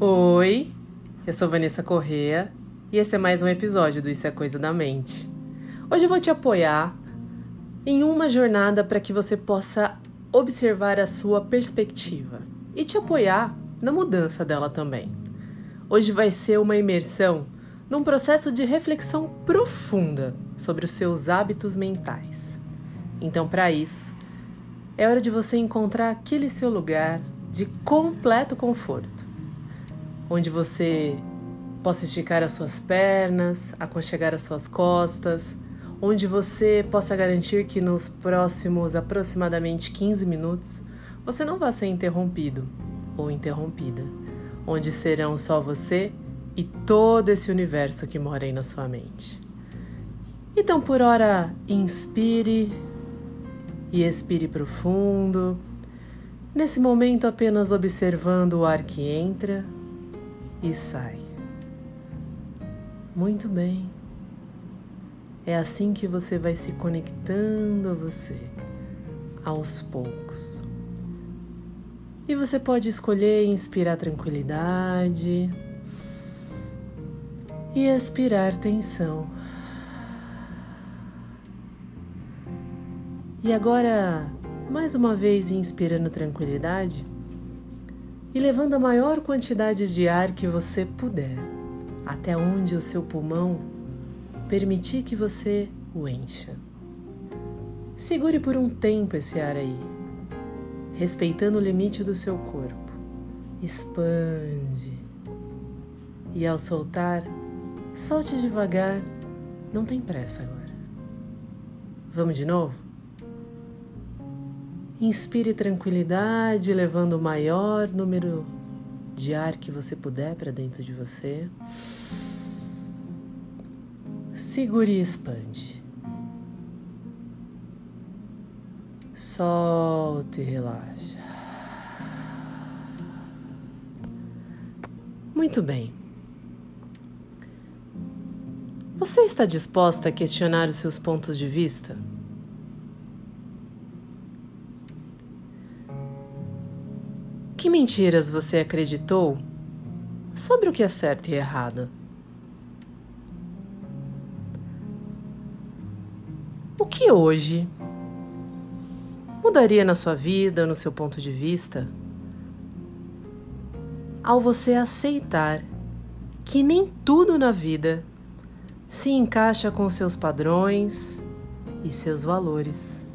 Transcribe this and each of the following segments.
Oi, eu sou Vanessa Correa e esse é mais um episódio do Isso é Coisa da Mente. Hoje eu vou te apoiar em uma jornada para que você possa observar a sua perspectiva e te apoiar na mudança dela também. Hoje vai ser uma imersão num processo de reflexão profunda sobre os seus hábitos mentais. Então, para isso, é hora de você encontrar aquele seu lugar de completo conforto, onde você possa esticar as suas pernas, aconchegar as suas costas, onde você possa garantir que nos próximos aproximadamente 15 minutos você não vá ser interrompido ou interrompida, onde serão só você e todo esse universo que mora aí na sua mente. Então, por hora, inspire e expire profundo. Nesse momento, apenas observando o ar que entra e sai. Muito bem. É assim que você vai se conectando a você, aos poucos. E você pode escolher inspirar tranquilidade e expirar tensão. E agora, mais uma vez, inspirando tranquilidade e levando a maior quantidade de ar que você puder, até onde o seu pulmão permitir que você o encha. Segure por um tempo esse ar aí, respeitando o limite do seu corpo. Expande. E ao soltar, Solte devagar, não tem pressa agora. Vamos de novo? Inspire tranquilidade, levando o maior número de ar que você puder para dentro de você. Segure e expande. Solte e relaxa. Muito bem. Você está disposta a questionar os seus pontos de vista? Que mentiras você acreditou sobre o que é certo e errado? O que hoje mudaria na sua vida, no seu ponto de vista, ao você aceitar que nem tudo na vida se encaixa com seus padrões e seus valores.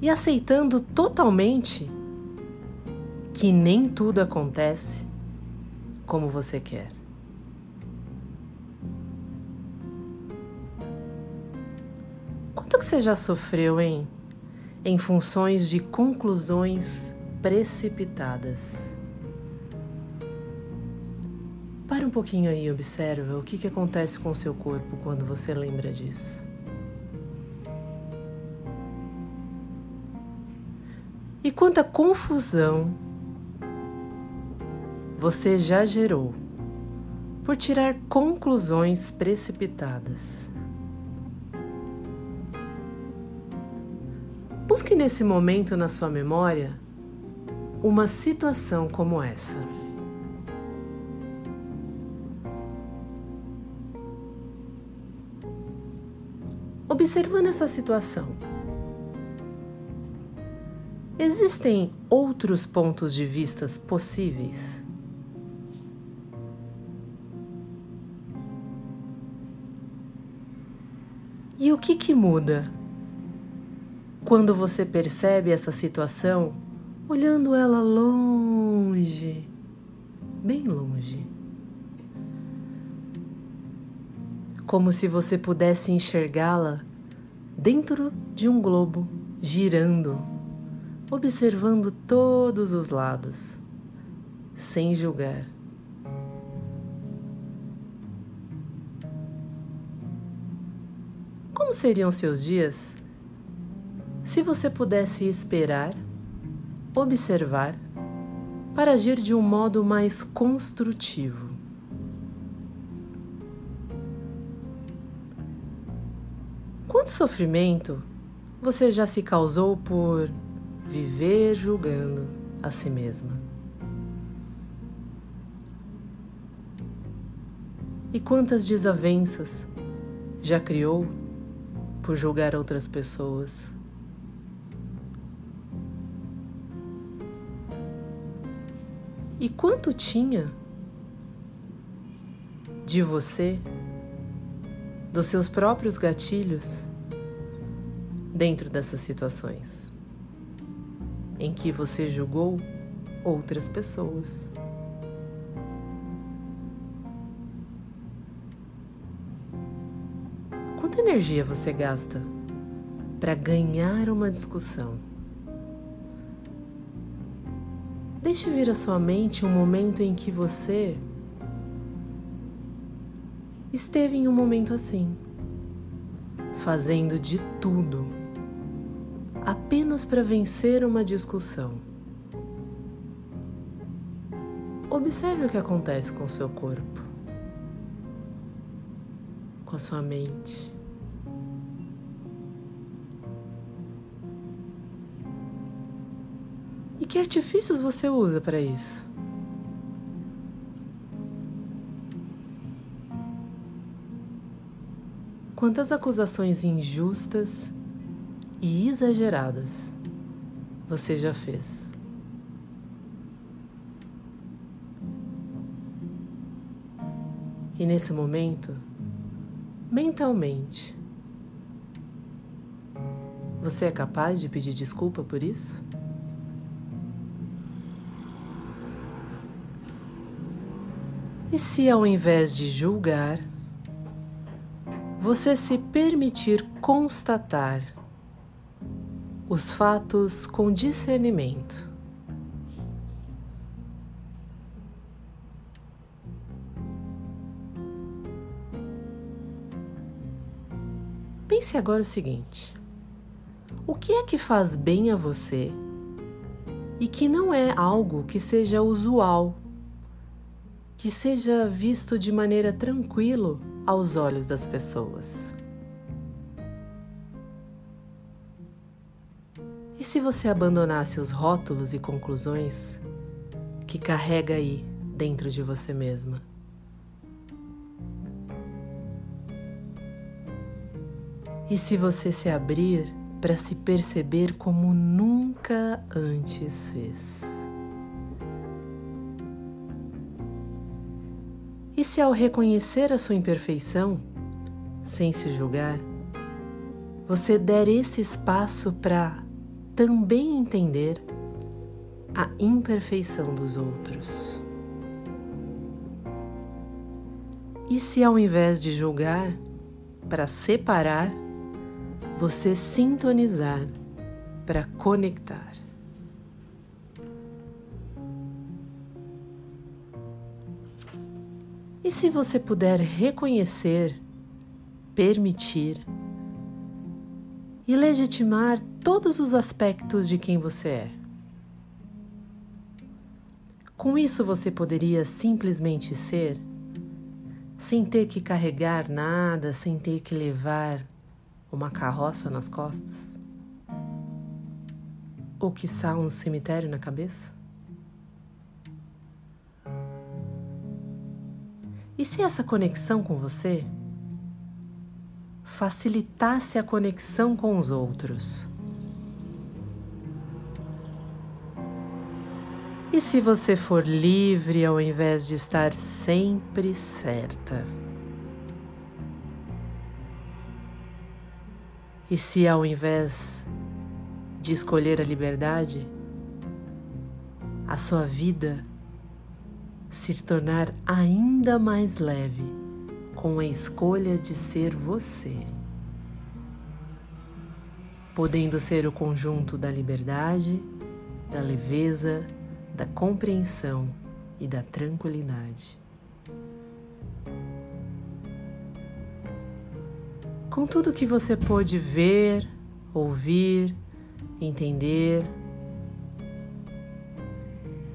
E aceitando totalmente que nem tudo acontece como você quer. Quanto que você já sofreu, hein? Em funções de conclusões precipitadas. Para um pouquinho aí e observa o que, que acontece com o seu corpo quando você lembra disso. Quanta confusão você já gerou por tirar conclusões precipitadas. Busque nesse momento na sua memória uma situação como essa. Observando essa situação, existem outros pontos de vistas possíveis? E o que, que muda quando você percebe essa situação olhando ela longe, bem longe? como se você pudesse enxergá-la dentro de um globo girando, observando todos os lados, sem julgar. Como seriam seus dias se você pudesse esperar, observar, para agir de um modo mais construtivo? Quanto sofrimento você já se causou por viver julgando a si mesma. E quantas desavenças já criou por julgar outras pessoas? E quanto tinha de você, dos seus próprios gatilhos, dentro dessas situações em que você julgou outras pessoas? Quanta energia você gasta para ganhar uma discussão? Deixe vir à sua mente um momento em que você esteve em um momento assim, fazendo de tudo apenas para vencer uma discussão. Observe o que acontece com o seu corpo, com a sua mente. E que artifícios você usa para isso? Quantas acusações injustas e exageradas você já fez? E nesse momento, mentalmente, você é capaz de pedir desculpa por isso? E se ao invés de julgar, você se permitir constatar os fatos com discernimento? Pense agora o seguinte: o que é que faz bem a você e que não é algo que seja usual que seja visto de maneira tranquilo aos olhos das pessoas. Se você abandonasse os rótulos e conclusões que carrega aí dentro de você mesma? E se você se abrir para se perceber como nunca antes fez? E se ao reconhecer a sua imperfeição, sem se julgar, você der esse espaço para também entender a imperfeição dos outros? E se ao invés de julgar, para separar, você sintonizar para conectar? E se você puder reconhecer, permitir e legitimar todos os aspectos de quem você é? Com isso você poderia simplesmente ser, sem ter que carregar nada, sem ter que levar uma carroça nas costas? Ou quiçá um cemitério na cabeça? E se essa conexão com você facilitasse a conexão com os outros? E se você for livre ao invés de estar sempre certa? E se ao invés de escolher a liberdade, a sua vida se tornar ainda mais leve com a escolha de ser você, podendo ser o conjunto da liberdade, da leveza, da compreensão e da tranquilidade. Com tudo que você pôde ver, ouvir, entender,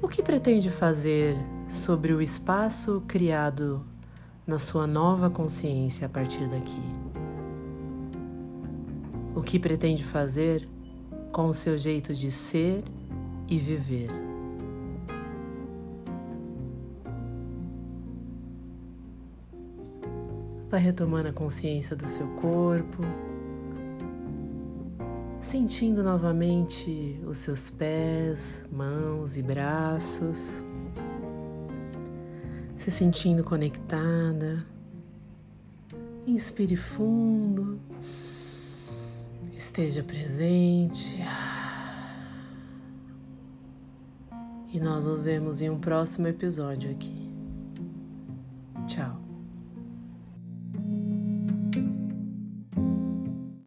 o que pretende fazer sobre o espaço criado na sua nova consciência a partir daqui. O que pretende fazer com o seu jeito de ser e viver. Vai retomando a consciência do seu corpo, sentindo novamente os seus pés, mãos e braços, se sentindo conectada. Inspire fundo, esteja presente. E nós nos vemos em um próximo episódio aqui.